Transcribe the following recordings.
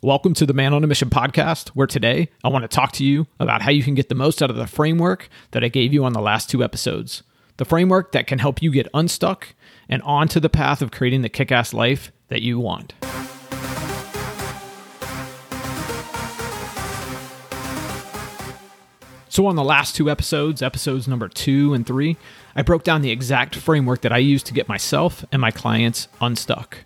Welcome to the Man on a Mission podcast, where today I want to talk to you about how you can get the most out of the framework that I gave you on the last two episodes. The framework that can help you get unstuck and onto the path of creating the kick ass life that you want. So, on the last two episodes, episodes number two and three, I broke down the exact framework that I use to get myself and my clients unstuck.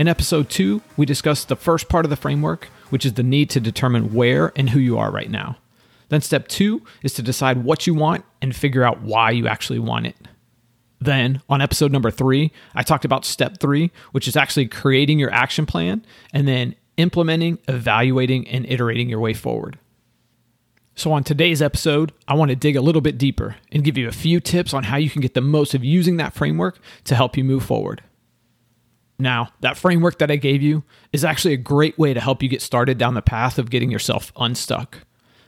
In episode two, we discussed the first part of the framework, which is the need to determine where and who you are right now. Then, step two is to decide what you want and figure out why you actually want it. Then, on episode number three, I talked about step three, which is actually creating your action plan and then implementing, evaluating, and iterating your way forward. So, on today's episode, I want to dig a little bit deeper and give you a few tips on how you can get the most of using that framework to help you move forward. Now, that framework that I gave you is actually a great way to help you get started down the path of getting yourself unstuck.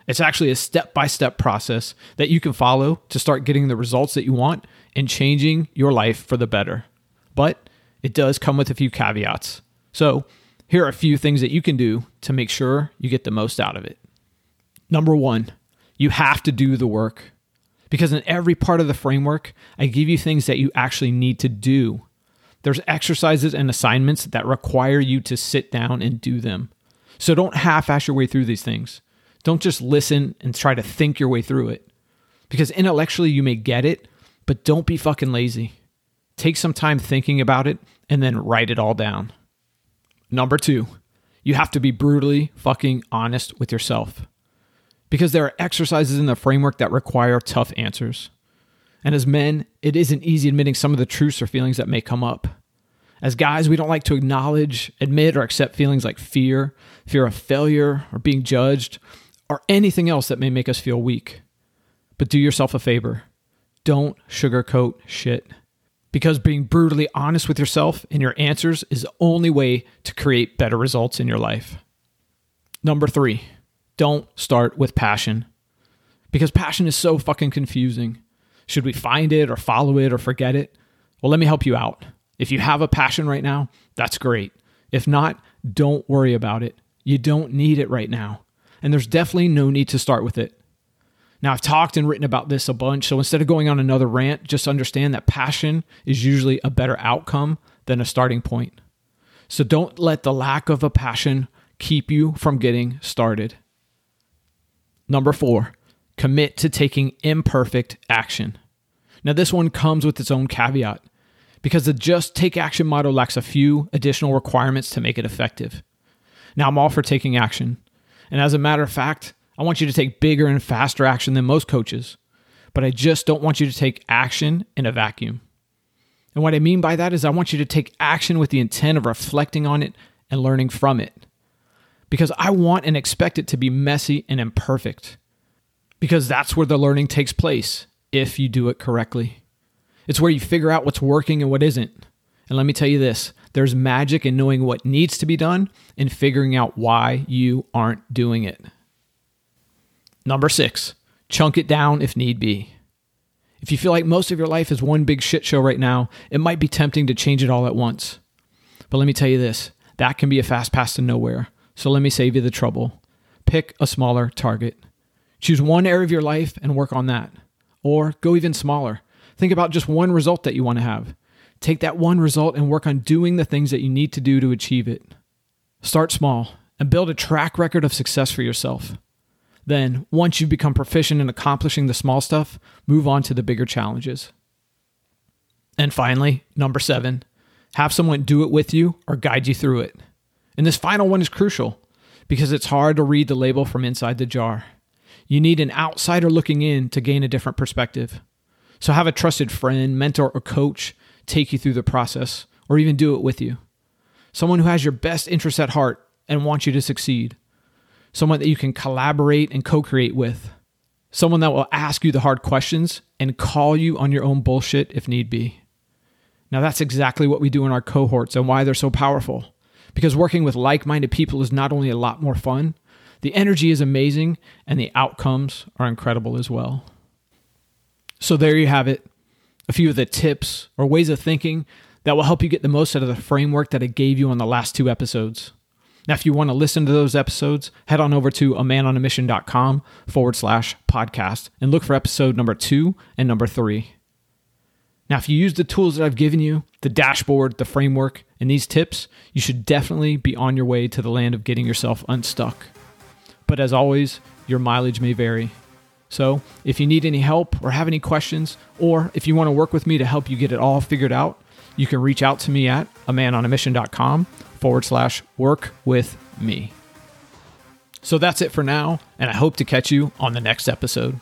It's actually a step by step process that you can follow to start getting the results that you want and changing your life for the better. But it does come with a few caveats. So, here are a few things that you can do to make sure you get the most out of it. Number one, you have to do the work. Because in every part of the framework, I give you things that you actually need to do. There's exercises and assignments that require you to sit down and do them. So don't half ass your way through these things. Don't just listen and try to think your way through it. Because intellectually you may get it, but don't be fucking lazy. Take some time thinking about it and then write it all down. Number two, you have to be brutally fucking honest with yourself. Because there are exercises in the framework that require tough answers. And as men, it isn't easy admitting some of the truths or feelings that may come up. As guys, we don't like to acknowledge, admit, or accept feelings like fear, fear of failure, or being judged, or anything else that may make us feel weak. But do yourself a favor don't sugarcoat shit. Because being brutally honest with yourself and your answers is the only way to create better results in your life. Number three, don't start with passion. Because passion is so fucking confusing. Should we find it or follow it or forget it? Well, let me help you out. If you have a passion right now, that's great. If not, don't worry about it. You don't need it right now. And there's definitely no need to start with it. Now, I've talked and written about this a bunch, so instead of going on another rant, just understand that passion is usually a better outcome than a starting point. So don't let the lack of a passion keep you from getting started. Number four, commit to taking imperfect action. Now, this one comes with its own caveat because the just take action model lacks a few additional requirements to make it effective. Now, I'm all for taking action. And as a matter of fact, I want you to take bigger and faster action than most coaches, but I just don't want you to take action in a vacuum. And what I mean by that is, I want you to take action with the intent of reflecting on it and learning from it. Because I want and expect it to be messy and imperfect. Because that's where the learning takes place if you do it correctly. It's where you figure out what's working and what isn't. And let me tell you this there's magic in knowing what needs to be done and figuring out why you aren't doing it. Number six, chunk it down if need be. If you feel like most of your life is one big shit show right now, it might be tempting to change it all at once. But let me tell you this that can be a fast pass to nowhere. So let me save you the trouble. Pick a smaller target. Choose one area of your life and work on that. Or go even smaller. Think about just one result that you want to have. Take that one result and work on doing the things that you need to do to achieve it. Start small and build a track record of success for yourself. Then, once you've become proficient in accomplishing the small stuff, move on to the bigger challenges. And finally, number seven, have someone do it with you or guide you through it. And this final one is crucial because it's hard to read the label from inside the jar. You need an outsider looking in to gain a different perspective. So have a trusted friend, mentor, or coach take you through the process, or even do it with you. Someone who has your best interests at heart and wants you to succeed. Someone that you can collaborate and co create with. Someone that will ask you the hard questions and call you on your own bullshit if need be. Now, that's exactly what we do in our cohorts and why they're so powerful. Because working with like minded people is not only a lot more fun, the energy is amazing and the outcomes are incredible as well. So there you have it. A few of the tips or ways of thinking that will help you get the most out of the framework that I gave you on the last two episodes. Now, if you want to listen to those episodes, head on over to a man on a mission.com forward slash podcast and look for episode number two and number three. Now, if you use the tools that I've given you, the dashboard, the framework, and these tips, you should definitely be on your way to the land of getting yourself unstuck. But as always, your mileage may vary. So, if you need any help or have any questions, or if you want to work with me to help you get it all figured out, you can reach out to me at a man on a mission.com forward slash work with me. So that's it for now, and I hope to catch you on the next episode.